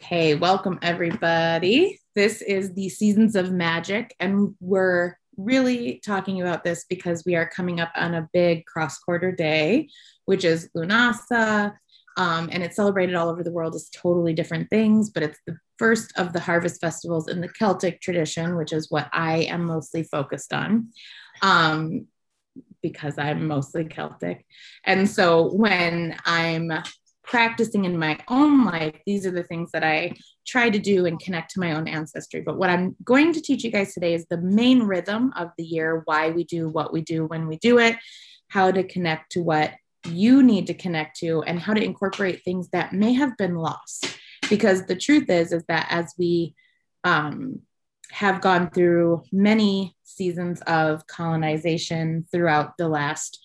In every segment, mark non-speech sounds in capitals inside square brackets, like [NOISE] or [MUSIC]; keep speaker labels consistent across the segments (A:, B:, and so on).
A: Okay, welcome everybody. This is the Seasons of Magic, and we're really talking about this because we are coming up on a big cross quarter day, which is Lunasa. Um, and it's celebrated all over the world as totally different things, but it's the first of the harvest festivals in the Celtic tradition, which is what I am mostly focused on. Um, because I'm mostly Celtic. And so when I'm practicing in my own life, these are the things that I try to do and connect to my own ancestry. But what I'm going to teach you guys today is the main rhythm of the year, why we do what we do when we do it, how to connect to what you need to connect to, and how to incorporate things that may have been lost. Because the truth is, is that as we um, have gone through many seasons of colonization throughout the last,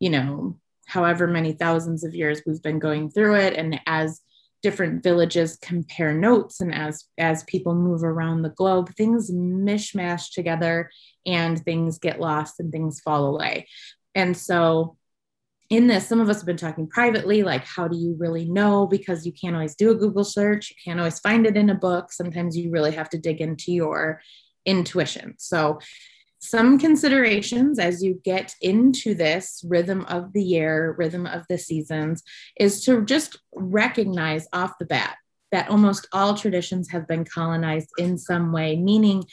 A: you know, however many thousands of years we've been going through it. And as different villages compare notes and as as people move around the globe things mishmash together and things get lost and things fall away. And so in this some of us have been talking privately like how do you really know? Because you can't always do a google search. You can't always find it in a book. Sometimes you really have to dig into your intuition. So some considerations as you get into this rhythm of the year, rhythm of the seasons, is to just recognize off the bat that almost all traditions have been colonized in some way, meaning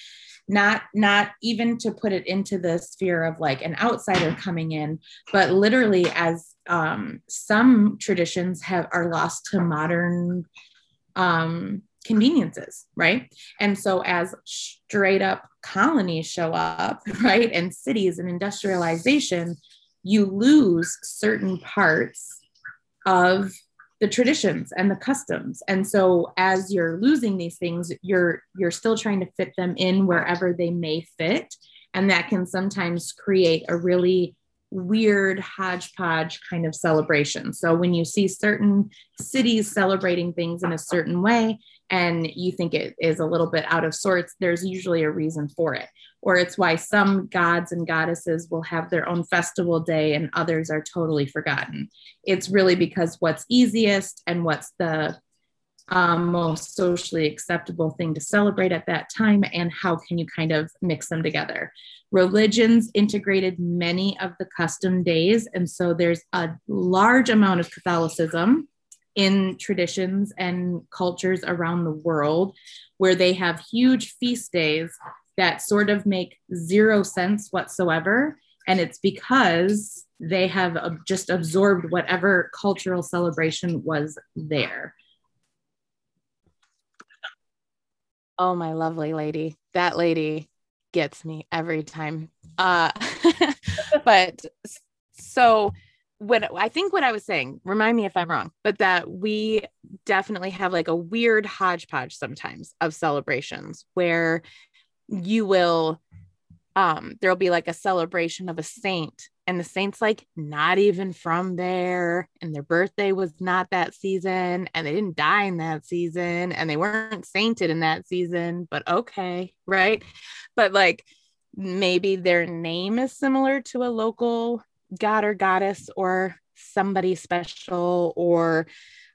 A: not not even to put it into the sphere of like an outsider coming in but literally as um, some traditions have are lost to modern um, conveniences, right? And so as straight up colonies show up, [LAUGHS] right, and cities and industrialization, you lose certain parts of the traditions and the customs. And so as you're losing these things, you're you're still trying to fit them in wherever they may fit, and that can sometimes create a really weird hodgepodge kind of celebration. So when you see certain cities celebrating things in a certain way, and you think it is a little bit out of sorts, there's usually a reason for it. Or it's why some gods and goddesses will have their own festival day and others are totally forgotten. It's really because what's easiest and what's the um, most socially acceptable thing to celebrate at that time, and how can you kind of mix them together. Religions integrated many of the custom days, and so there's a large amount of Catholicism in traditions and cultures around the world where they have huge feast days that sort of make zero sense whatsoever. And it's because they have just absorbed whatever cultural celebration was there.
B: Oh, my lovely lady. That lady gets me every time. Uh, [LAUGHS] but so when I think what I was saying, remind me if I'm wrong, but that we definitely have like a weird hodgepodge sometimes of celebrations where you will um there'll be like a celebration of a saint and the saint's like not even from there and their birthday was not that season and they didn't die in that season and they weren't sainted in that season but okay right? But like maybe their name is similar to a local god or goddess or somebody special or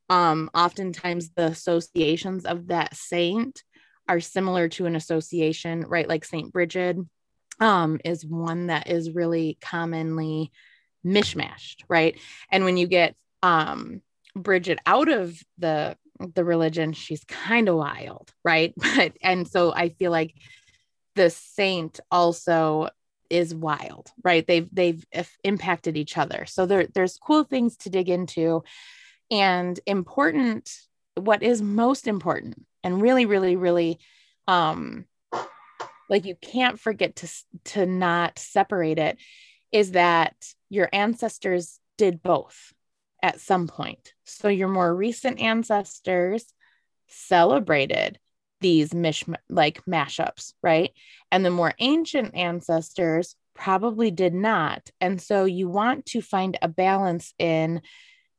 B: um, oftentimes the associations of that saint are similar to an association right? Like saint bridget um, is one that is really commonly mishmashed right? And when you get um, bridget out of the the religion she's kind of wild right? [LAUGHS] But and so i feel like the saint also is wild, right? They've they've impacted each other. So there there's cool things to dig into and important what is most important and really really really um like you can't forget to to not separate it is that your ancestors did both at some point. So your more recent ancestors celebrated these mish like mashups, right? And the more ancient ancestors probably did not. And so you want to find a balance in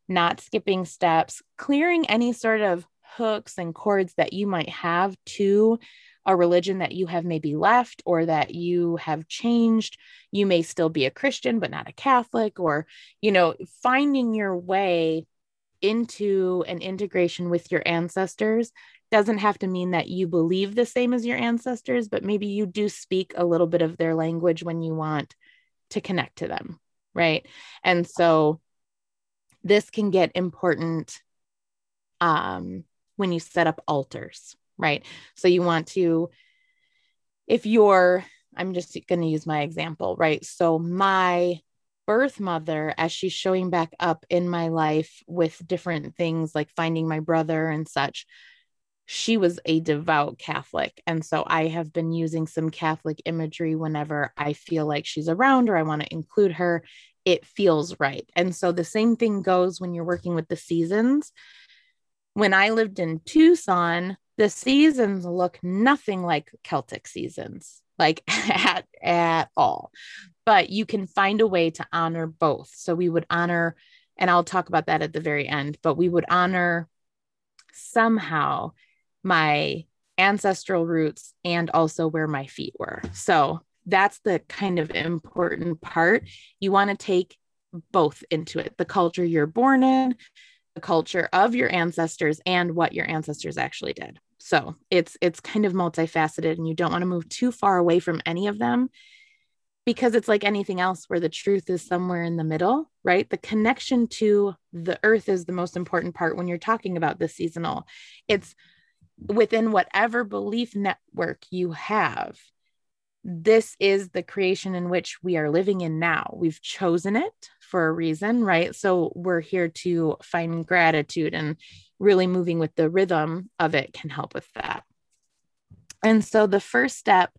B: not skipping steps, clearing any sort of hooks and cords that you might have to a religion that you have maybe left or that you have changed. You may still be a Christian, but not a Catholic, or, you know, finding your way into an integration with your ancestors doesn't have to mean that you believe the same as your ancestors, but maybe you do speak a little bit of their language when you want to connect to them. Right. And so this can get important um, when you set up altars. Right. So you want to, if you're, I'm just going to use my example. Right. So my birth mother as she's showing back up in my life with different things like finding my brother and such she was a devout Catholic. And so I have been using some Catholic imagery whenever I feel like she's around or I want to include her. It feels right. And so the same thing goes when you're working with the seasons. When I lived in Tucson, the seasons look nothing like Celtic seasons, like [LAUGHS] at, at all. But you can find a way to honor both. So we would honor, and I'll talk about that at the very end, but we would honor somehow my ancestral roots and also where my feet were. So that's the kind of important part. You want to take both into it the culture you're born in, the culture of your ancestors, and what your ancestors actually did. So it's it's kind of multifaceted and you don't want to move too far away from any of them because it's like anything else where the truth is somewhere in the middle, right? The connection to the earth is the most important part when you're talking about the seasonal. It's within whatever belief network you have, this is the creation in which we are living in now. We've chosen it for a reason, right? So we're here to find gratitude and really moving with the rhythm of it can help with that. And so the first step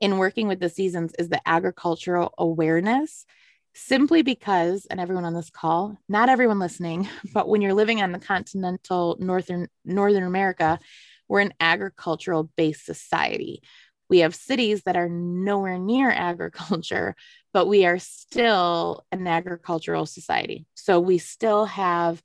B: in working with the seasons is the agricultural awareness simply because and everyone on this call not everyone listening [LAUGHS] but when you're living on the continental northern northern america we're an agricultural based society. We have cities that are nowhere near agriculture, but we are still an agricultural society. So we still have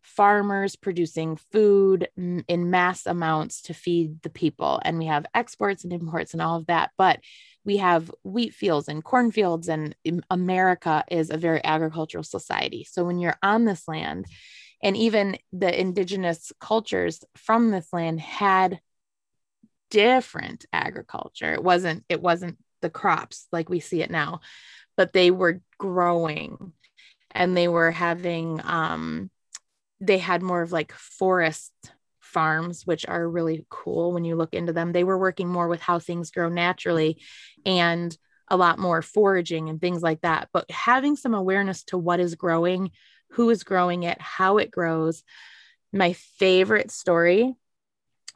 B: farmers producing food in mass amounts to feed the people. And we have exports and imports and all of that. But we have wheat fields and cornfields, and America is a very agricultural society. So when you're on this land, and even the indigenous cultures from this land had different agriculture. It wasn't it wasn't the crops like we see it now but they were growing and they were having um they had more of like forest farms which are really cool when you look into them. They were working more with how things grow naturally and a lot more foraging and things like that. But having some awareness to what is growing who is growing it, how it grows. My favorite story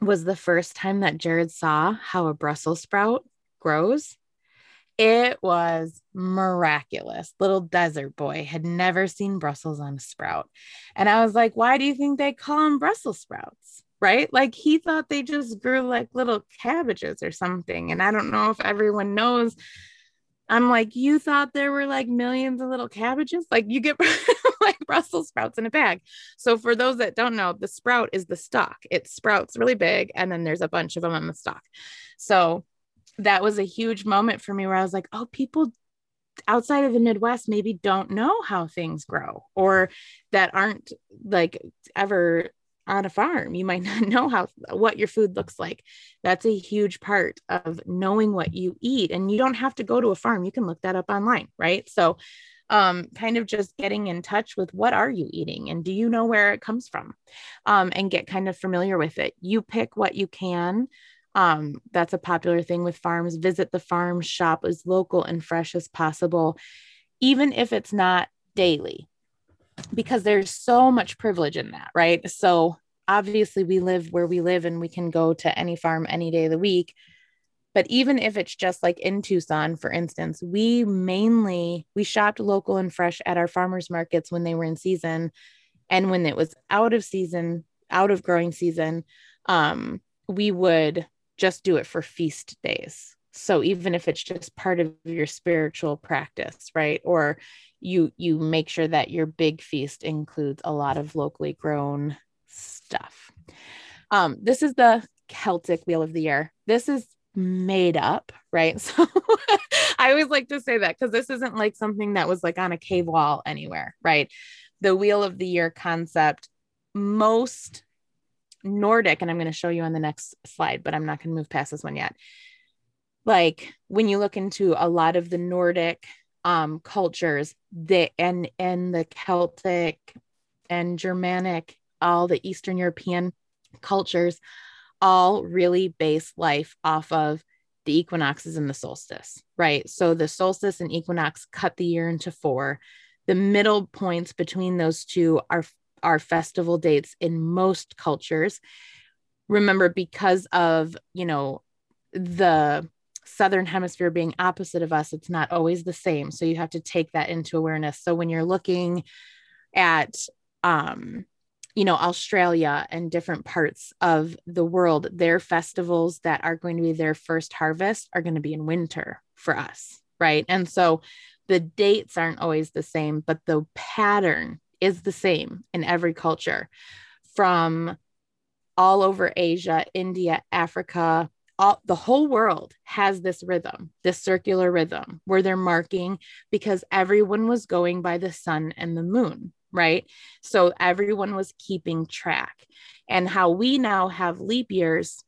B: was the first time that Jared saw how a Brussels sprout grows. It was miraculous. Little desert boy had never seen Brussels on a sprout. And I was like, why do you think they call them Brussels sprouts? Right? Like he thought they just grew like little cabbages or something. And I don't know if everyone knows. I'm like, you thought there were like millions of little cabbages? Like you get [LAUGHS] [LAUGHS] [LAUGHS] like Brussels sprouts in a bag. So for those that don't know, the sprout is the stalk. It sprouts really big and then there's a bunch of them on the stalk. So that was a huge moment for me where I was like, oh, people outside of the Midwest maybe don't know how things grow or that aren't like ever on a farm. You might [LAUGHS] not know how what your food looks like. That's a huge part of knowing what you eat. And you don't have to go to a farm. You can look that up online, right? So um, kind of just getting in touch with what are you eating and do you know where it comes from? Um, and get kind of familiar with it. You pick what you can. Um, that's a popular thing with farms. Visit the farm shop as local and fresh as possible even if it's not daily because there's so much privilege in that right? So obviously we live where we live and we can go to any farm any day of the week but even if it's just like in Tucson, for instance, we mainly we shopped local and fresh at our farmers markets when they were in season. And when it was out of season, out of growing season, um, we would just do it for feast days. So even if it's just part of your spiritual practice, right? Or you you make sure that your big feast includes a lot of locally grown stuff. Um, this is the Celtic Wheel of the Year. This is made up, right? [LAUGHS] So I always like to say that because this isn't like something that was like on a cave wall anywhere, right? the wheel of the year concept, most Nordic, and I'm going to show you on the next slide, but I'm not going to move past this one yet. Like when you look into a lot of the Nordic um, cultures, the and and the Celtic and Germanic, all the Eastern European cultures, all really base life off of the equinoxes and the solstice, right? So the solstice and equinox cut the year into four. The middle points between those two are are festival dates in most cultures. Remember, because of, you know, the southern hemisphere being opposite of us, it's not always the same. So you have to take that into awareness. So when you're looking at, um, you know, Australia and different parts of the world, their festivals that are going to be their first harvest are going to be in winter for us. Right. And so the dates aren't always the same, but the pattern is the same in every culture from all over Asia, India, Africa, all, the whole world has this rhythm, this circular rhythm where they're marking because everyone was going by the sun and the moon, right? So everyone was keeping track. And how we now have leap years,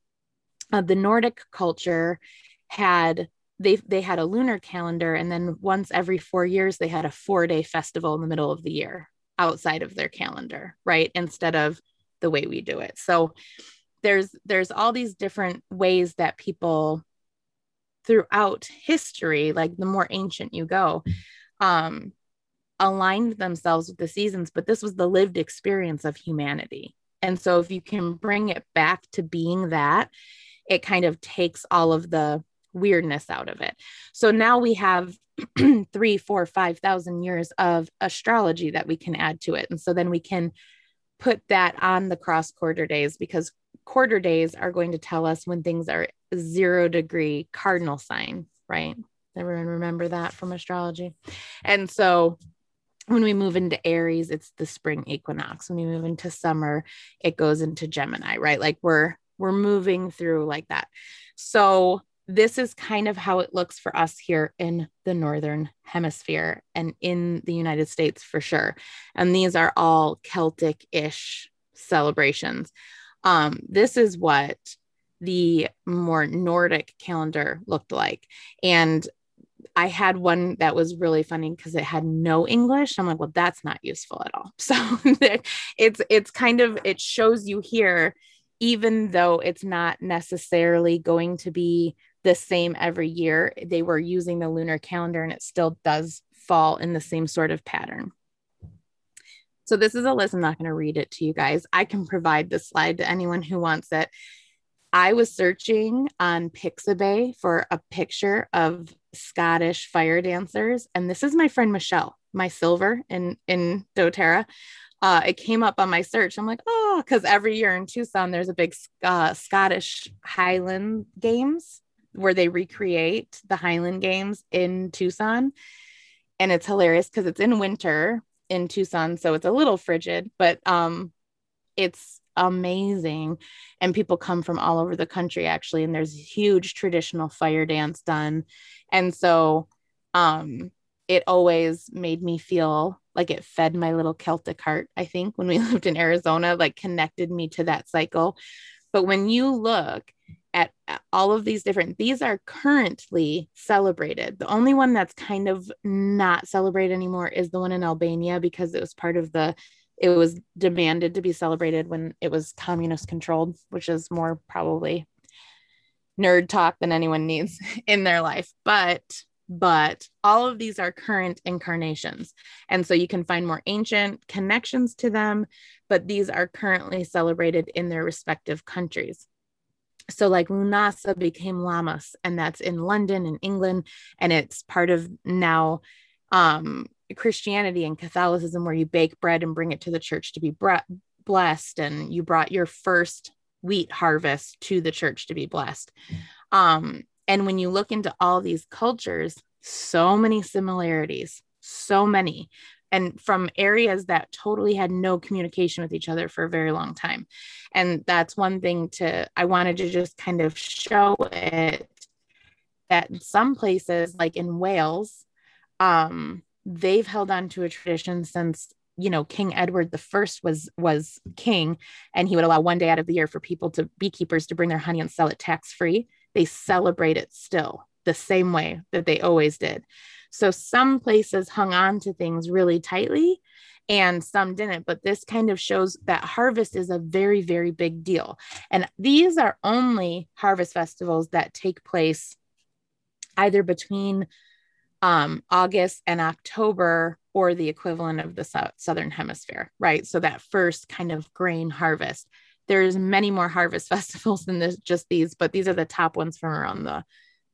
B: uh, the Nordic culture had they they had a lunar calendar and then once every 4 years they had a 4-day festival in the middle of the year outside of their calendar, right? Instead of the way we do it. So there's there's all these different ways that people throughout history, like the more ancient you go, um, aligned themselves with the seasons, but this was the lived experience of humanity. And so if you can bring it back to being that, it kind of takes all of the weirdness out of it. So now we have [CLEARS THROAT] three, four, five thousand years of astrology that we can add to it. And so then we can put that on the cross quarter days because quarter days are going to tell us when things are zero degree cardinal sign, right? Everyone remember that from astrology. And so when we move into Aries, it's the spring equinox. When we move into summer, it goes into Gemini, right? Like we're we're moving through like that. So this is kind of how it looks for us here in the northern hemisphere and in the United States for sure. And these are all Celtic-ish celebrations. Um, this is what the more Nordic calendar looked like. And I had one that was really funny because it had no English. I'm like, well, that's not useful at all. [LAUGHS] So it's it's kind of it shows you here, even though it's not necessarily going to be the same every year. They were using the lunar calendar and it still does fall in the same sort of pattern. So this is a list. I'm not going to read it to you guys. I can provide the slide to anyone who wants it. I was searching on Pixabay for a picture of Scottish fire dancers, and this is my friend Michelle, my silver in in DoTerra. Uh, it came up on my search. I'm like, oh, because every year in Tucson there's a big uh, Scottish Highland Games, where they recreate the Highland Games in Tucson. And it's hilarious because it's in winter in Tucson, so it's a little frigid, but um, it's amazing. And people come from all over the country actually, and there's huge traditional fire dance done. And so um, it always made me feel like it fed my little Celtic heart, I think, when we [LAUGHS] lived in Arizona, like connected me to that cycle. But when you look at all of these different these are currently celebrated the only one that's kind of not celebrated anymore is the one in albania because it was part of the it was demanded to be celebrated when it was communist controlled which is more probably nerd talk than anyone needs [LAUGHS] in their life. But but all of these are current incarnations. And so you can find more ancient connections to them but these are currently celebrated in their respective countries. So like Lunasa became Lammas, and that's in London in England, and it's part of now um, Christianity and Catholicism, where you bake bread and bring it to the church to be bre- blessed, and you brought your first wheat harvest to the church to be blessed. Um, and when you look into all these cultures, so many similarities, so many and from areas that totally had no communication with each other for a very long time. And that's one thing to, I wanted to just kind of show it that in some places, like in Wales, um, they've held on to a tradition since you know king edward the first was was king and he would allow one day out of the year for people to beekeepers to bring their honey and sell it tax free they celebrate it still the same way that they always did. So some places hung on to things really tightly and some didn't but this kind of shows that harvest is a very very big deal. And these are only harvest festivals that take place either between um, August and October or the equivalent of the so- southern hemisphere, right? So that first kind of grain harvest. There's many more harvest [LAUGHS] festivals than this, just these, but these are the top ones from around the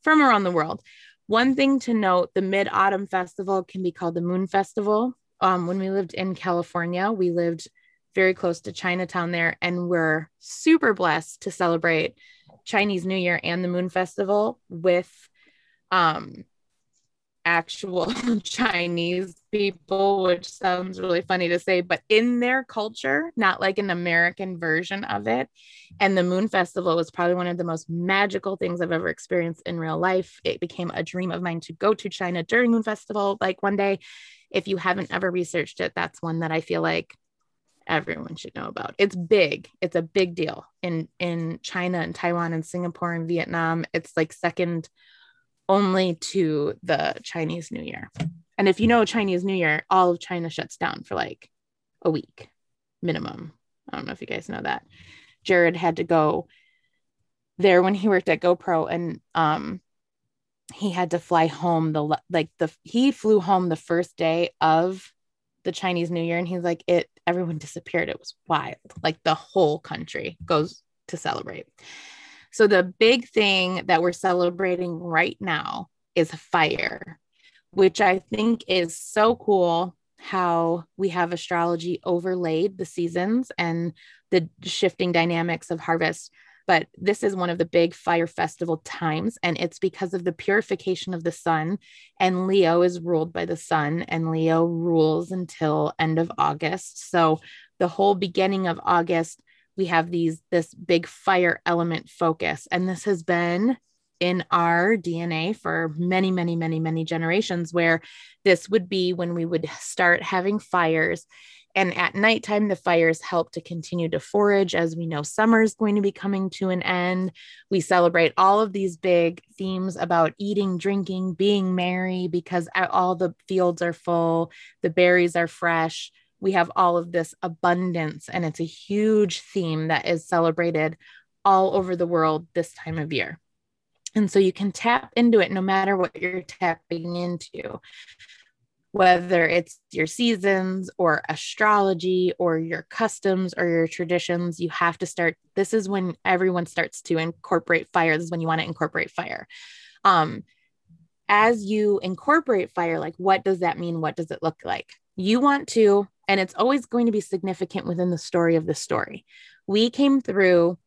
B: from around the world. One thing to note: the Mid Autumn Festival can be called the Moon Festival. Um, when we lived in California, we lived very close to Chinatown there, and we're super blessed to celebrate Chinese New Year and the Moon Festival with um, actual [LAUGHS] Chinese people, which sounds really funny to say, but in their culture, not like an American version of it. And the Moon Festival was probably one of the most magical things I've ever experienced in real life. It became a dream of mine to go to China during Moon Festival, like one day. If you haven't ever researched it, that's one that I feel like everyone should know about. It's big. It's a big deal in in China and Taiwan and Singapore and Vietnam. It's like second only to the Chinese New Year. And if you know Chinese New Year, all of China shuts down for like a week minimum. I don't know if you guys know that. Jared had to go there when he worked at GoPro and um he had to fly home the like the he flew home the first day of the Chinese New Year and he's like it everyone disappeared it was wild like the whole country goes to celebrate so, the big thing that we're celebrating right now is fire, which I think is so cool how we have astrology overlaid the seasons and the shifting dynamics of harvest. But this is one of the big fire festival times, and it's because of the purification of the sun. And Leo is ruled by the sun, and Leo rules until end of August. So the whole beginning of August we have these this big fire element focus and this has been in our DNA for many, many, many, many generations, where this would be when we would start having fires. And at nighttime, the fires help to continue to forage. As we know, summer is going to be coming to an end. We celebrate all of these big themes about eating, drinking, being merry, because all the fields are full, the berries are fresh we have all of this abundance and it's a huge theme that is celebrated all over the world this time of year. And so you can tap into it no matter what you're tapping into whether it's your seasons or astrology or your customs or your traditions you have to start this is when everyone starts to incorporate fire. This is when you want to incorporate fire. Um as you incorporate fire like what does that mean? What does it look like? You want to and it's always going to be significant within the story of the story. We came through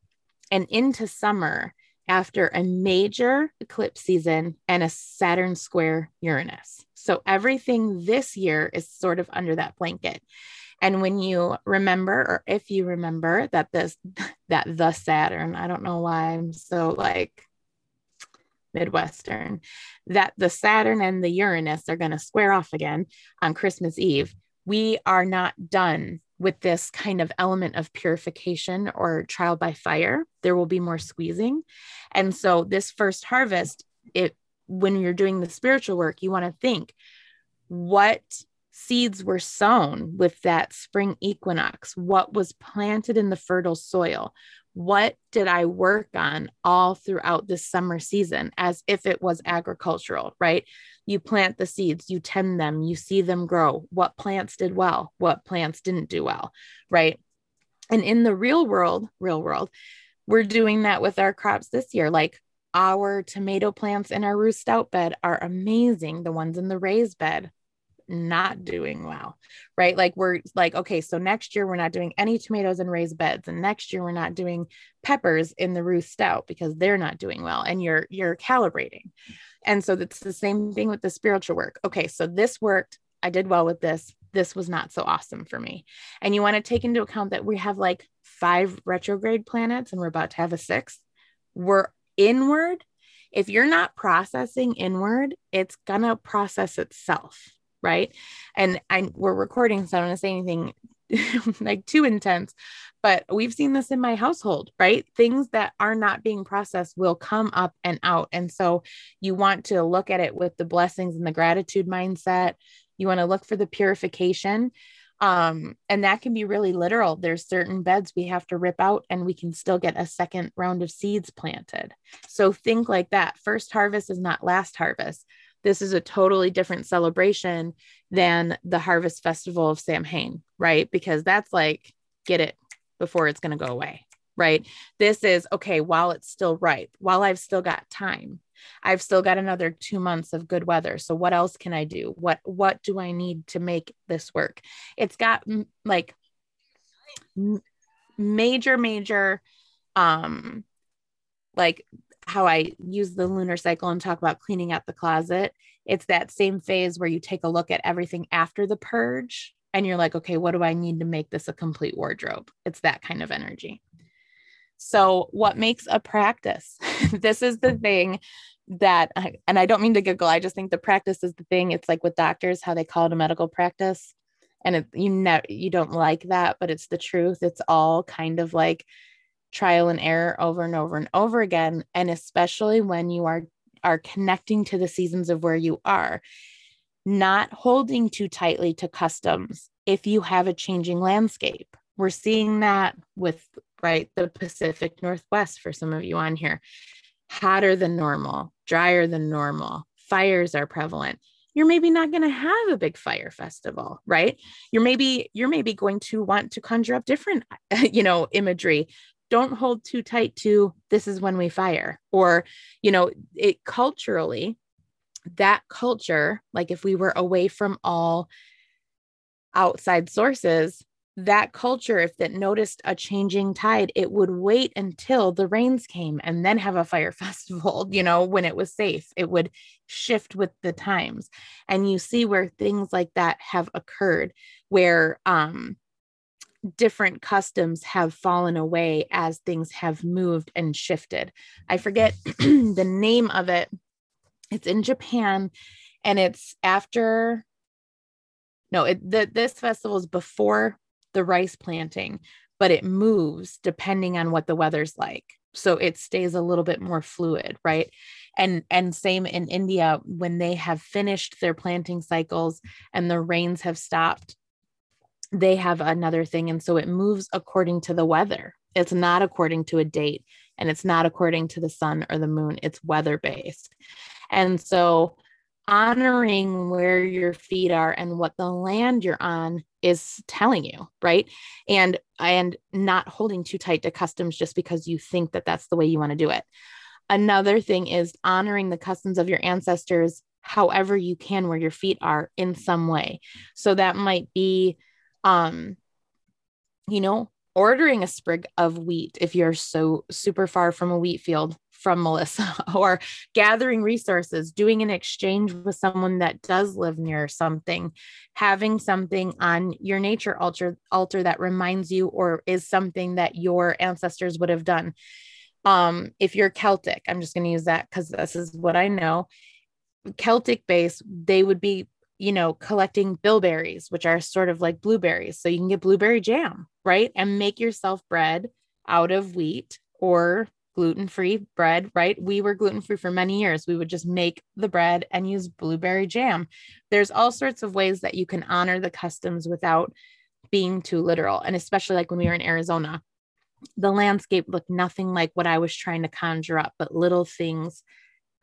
B: and into summer after a major eclipse season and a Saturn square Uranus. So everything this year is sort of under that blanket. And when you remember, or if you remember that this, [LAUGHS] that the Saturn, I don't know why I'm so like Midwestern, that the Saturn and the Uranus are going to square off again on Christmas Eve we are not done with this kind of element of purification or trial by fire. There will be more squeezing. And so this first harvest it when you're doing the spiritual work you want to think what seeds were sown with that spring equinox? What was planted in the fertile soil what did I work on all throughout this summer season as if it was agricultural, right? You plant the seeds, you tend them, you see them grow. What plants did well, what plants didn't do well, right? And in the real world, real world, we're doing that with our crops this year. Like our tomato plants in our Ruth Stout bed are amazing. The ones in the raised bed not doing well, right? Like we're like, okay, so next year we're not doing any tomatoes in raised beds, and next year we're not doing peppers in the Ruth Stout because they're not doing well, and you're you're calibrating. And so it's the same thing with the spiritual work. Okay, so this worked. I did well with this. This was not so awesome for me. And you want to take into account that we have like five retrograde planets and we're about to have a sixth. We're inward. If you're not processing inward, it's going to process itself right? And I we're recording, so I don't want to say anything [LAUGHS] like too intense, but we've seen this in my household, right? Things that are not being processed will come up and out. And so you want to look at it with the blessings and the gratitude mindset. You want to look for the purification. Um, and that can be really literal. There's certain beds we have to rip out and we can still get a second round of seeds planted. So think like that. First harvest is not last harvest. This is a totally different celebration than the harvest festival of Samhain, right? Because that's like, get it before it's going to go away, right? This is okay, while it's still ripe, while I've still got time. I've still got another 2 months of good weather. So what else can I do? What what do I need to make this work? It's got like major major um like how I use the lunar cycle and talk about cleaning out the closet. It's that same phase where you take a look at everything after the purge and you're like, okay, what do I need to make this a complete wardrobe? It's that kind of energy. So, what makes a practice? [LAUGHS] this is the thing that, and I don't mean to giggle, I just think the practice is the thing. It's like with doctors, how they call it a medical practice. And it, you know, you don't like that, but it's the truth. It's all kind of like trial and error over and over and over again. And especially when you are are connecting to the seasons of where you are not holding too tightly to customs if you have a changing landscape. We're seeing that with right the Pacific Northwest for some of you on here. Hotter than normal, drier than normal, fires are prevalent. You're maybe not going to have a big fire festival, right? You're maybe you're maybe going to want to conjure up different [LAUGHS] you know imagery don't hold too tight to this is when we fire or you know it culturally that culture, like if we were away from all outside sources, that culture, if it noticed a changing tide, it would wait until the rains came and then have a fire [LAUGHS] festival, you know, when it was safe. It would shift with the times. And you see where things like that have occurred, where um, different customs have fallen away as things have moved and shifted. I forget [CLEARS THROAT] the name of it it's in Japan and it's after no, it the, this festival is before the rice planting, but it moves depending on what the weather's like. So it stays a little bit more fluid, right? And and same in India when they have finished their planting cycles and the rains have stopped, they have another thing and so it moves according to the weather. It's not according to a date and it's not according to the sun or the moon. It's weather based. And so honoring where your feet are and what the land you're on is telling you right and and not holding too tight to customs just because you think that that's the way you want to do it another thing is honoring the customs of your ancestors however you can where your feet are in some way so that might be um you know ordering a sprig of wheat if you're so super far from a wheat field from Melissa [LAUGHS] or gathering resources, doing an exchange with someone that does live near something, having something on your nature altar altar that reminds you or is something that your ancestors would have done. Um, if you're Celtic, I'm just going to use that because this is what I know. Celtic base, they would be, you know, collecting bilberries, which are sort of like blueberries. So you can get blueberry jam, right? And make yourself bread out of wheat or gluten free bread, right? We were gluten free for many years. We would just make the bread and use blueberry jam. There's all sorts of ways that you can honor the customs without being too literal. And especially like when we were in Arizona, the landscape looked nothing like what I was trying to conjure up, but little things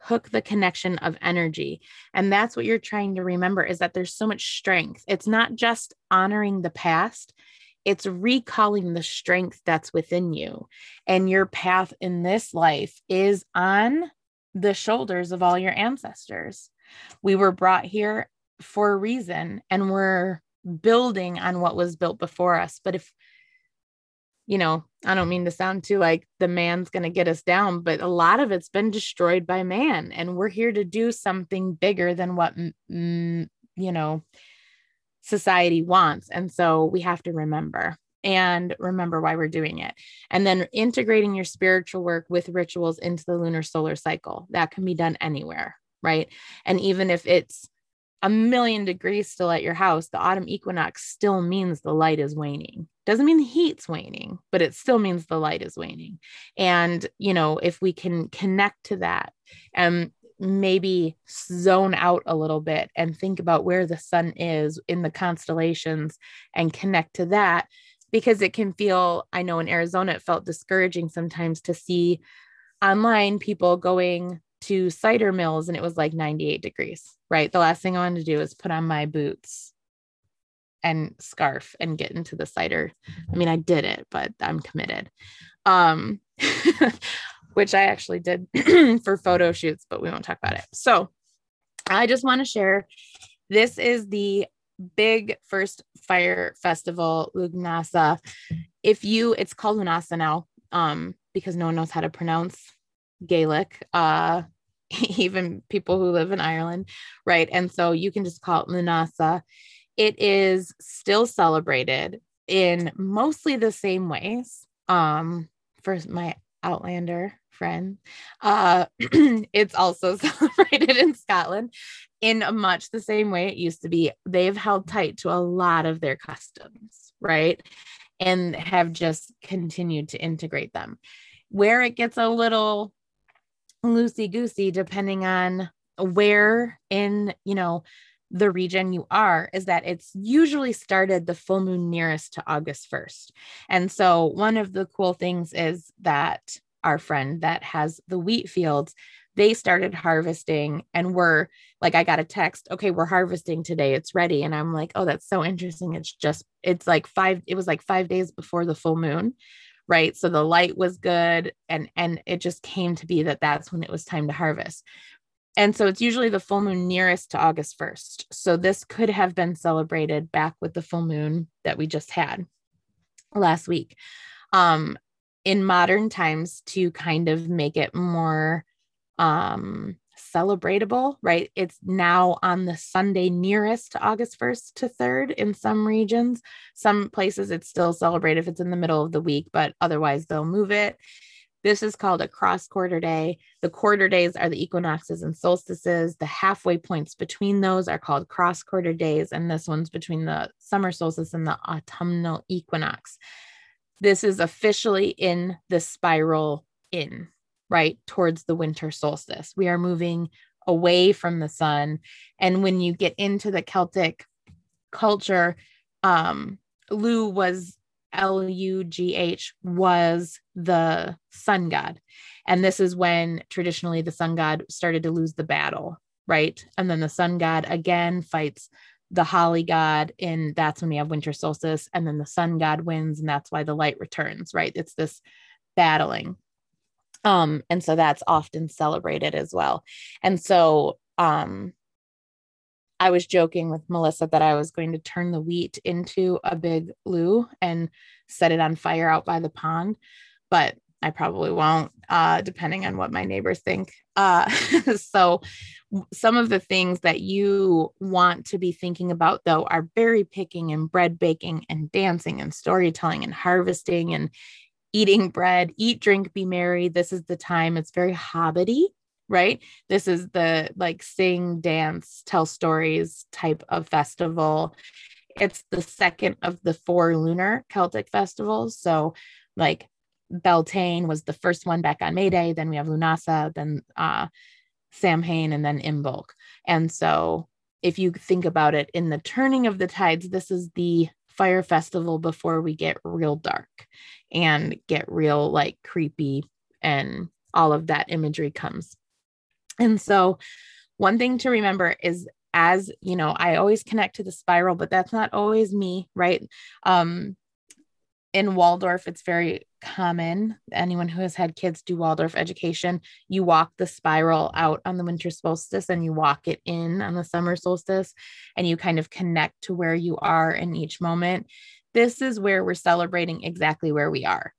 B: hook the connection of energy. And that's what you're trying to remember is that there's so much strength. It's not just honoring the past, it's recalling the strength that's within you. And your path in this life is on the shoulders of all your ancestors. We were brought here for a reason and we're building on what was built before us. But if, you know, I don't mean to sound too like the man's going to get us down, but a lot of it's been destroyed by man. And we're here to do something bigger than what, mm, you know, society wants. And so we have to remember and remember why we're doing it. And then integrating your spiritual work with rituals into the lunar solar cycle. That can be done anywhere, right? And even if it's a million degrees still at your house, the autumn equinox still means the light is waning. Doesn't mean the heat's waning, but it still means the light is waning. And, you know, if we can connect to that and maybe zone out a little bit and think about where the sun is in the constellations and connect to that, because it can feel, I know in Arizona, it felt discouraging sometimes to see online people going to cider mills and it was like 98 degrees, right? The last thing I wanted to do is put on my boots and scarf and get into the cider. I mean, I did it, but I'm committed. Um, [LAUGHS] which I actually did [CLEARS THROAT] for photo shoots, but we won't talk about it. So I just want to share this is the big first fire festival, Lughnasadh. If you, it's called Lughnasadh now, um, because no one knows how to pronounce Gaelic, uh, [LAUGHS] even people who live in Ireland, right? And so you can just call it Lughnasadh. It is still celebrated in mostly the same ways. Um, for my Outlander friend, uh, [CLEARS THROAT] it's also [LAUGHS] celebrated in Scotland in much the same way it used to be. They've held tight to a lot of their customs, right? And have just continued to integrate them. Where it gets a little loosey goosey, depending on where in, you know, the region you are is that it's usually started the full moon nearest to August 1st. And so one of the cool things is that our friend that has the wheat fields, they started harvesting and we're like, I got a text, okay, we're harvesting today. It's ready. And I'm like, oh, that's so interesting. It's just, it's like five, it was like five days before the full moon right so the light was good and and it just came to be that that's when it was time to harvest and so it's usually the full moon nearest to August 1st. So this could have been celebrated back with the full moon that we just had last week. Um, in modern times to kind of make it more um, celebratable, right? It's now on the Sunday nearest to August 1st to 3rd in some regions. Some places it's still celebrated if it's in the middle of the week, but otherwise they'll move it. This is called a cross quarter day. The quarter days are the equinoxes and solstices. The halfway points between those are called cross quarter days. And this one's between the summer solstice and the autumnal equinox. This is officially in the spiral in, right, towards the winter solstice. We are moving away from the sun. And when you get into the Celtic culture, um, Lugh was L U G H was the sun god. And this is when traditionally the sun god started to lose the battle, right? And then the sun god again fights the holly god, and that's when we have winter solstice. And then the sun god wins, and that's why the light returns, right? It's this battling. Um, and so that's often celebrated as well. And so um I was joking with Melissa that I was going to turn the wheat into a big Lugh and set it on fire out by the pond, but I probably won't, uh, depending on what my neighbors think. Uh, [LAUGHS] so, some of the things that you want to be thinking about, though, are berry picking and bread baking and dancing and storytelling and harvesting and eating bread, eat, drink, be merry. This is the time. It's very hobbity right? This is the like sing, dance, tell stories type of festival. It's the second of the four lunar Celtic festivals. So, like Beltane was the first one back on May Day. Then we have Lunasa, then uh, Samhain, and then Imbolc. And so, if you think about it in the turning of the tides, this is the fire festival before we get real dark and get real like creepy and all of that imagery comes and so, one thing to remember is as you know, I always connect to the spiral, but that's not always me, right? Um, in Waldorf, it's very common. Anyone who has had kids do Waldorf education, you walk the spiral out on the winter solstice and you walk it in on the summer solstice, and you kind of connect to where you are in each moment. This is where we're celebrating exactly where we are.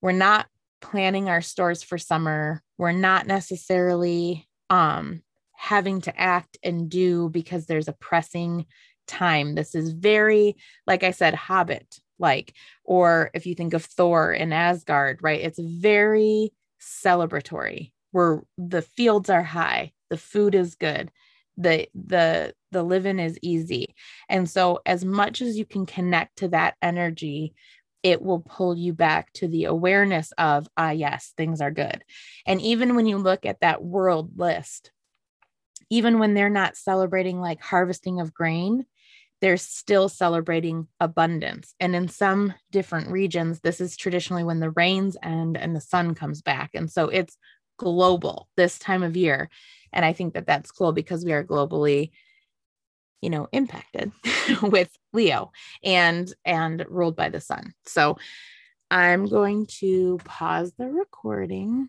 B: We're not planning our stores for summer. We're not necessarily um, having to act and do because there's a pressing time. This is very, like I said, Hobbit like, or if you think of Thor in Asgard, right? It's very celebratory where the fields are high, the food is good, the the the living is easy and so as much as you can connect to that energy it will pull you back to the awareness of ah yes things are good and even when you look at that world list even when they're not celebrating like harvesting of grain they're still celebrating abundance. And in some different regions, this is traditionally when the rains end and the sun comes back. And so it's global this time of year. And I think that that's cool because we are globally you know impacted [LAUGHS] with leo and and ruled by the sun. So i'm going to pause the recording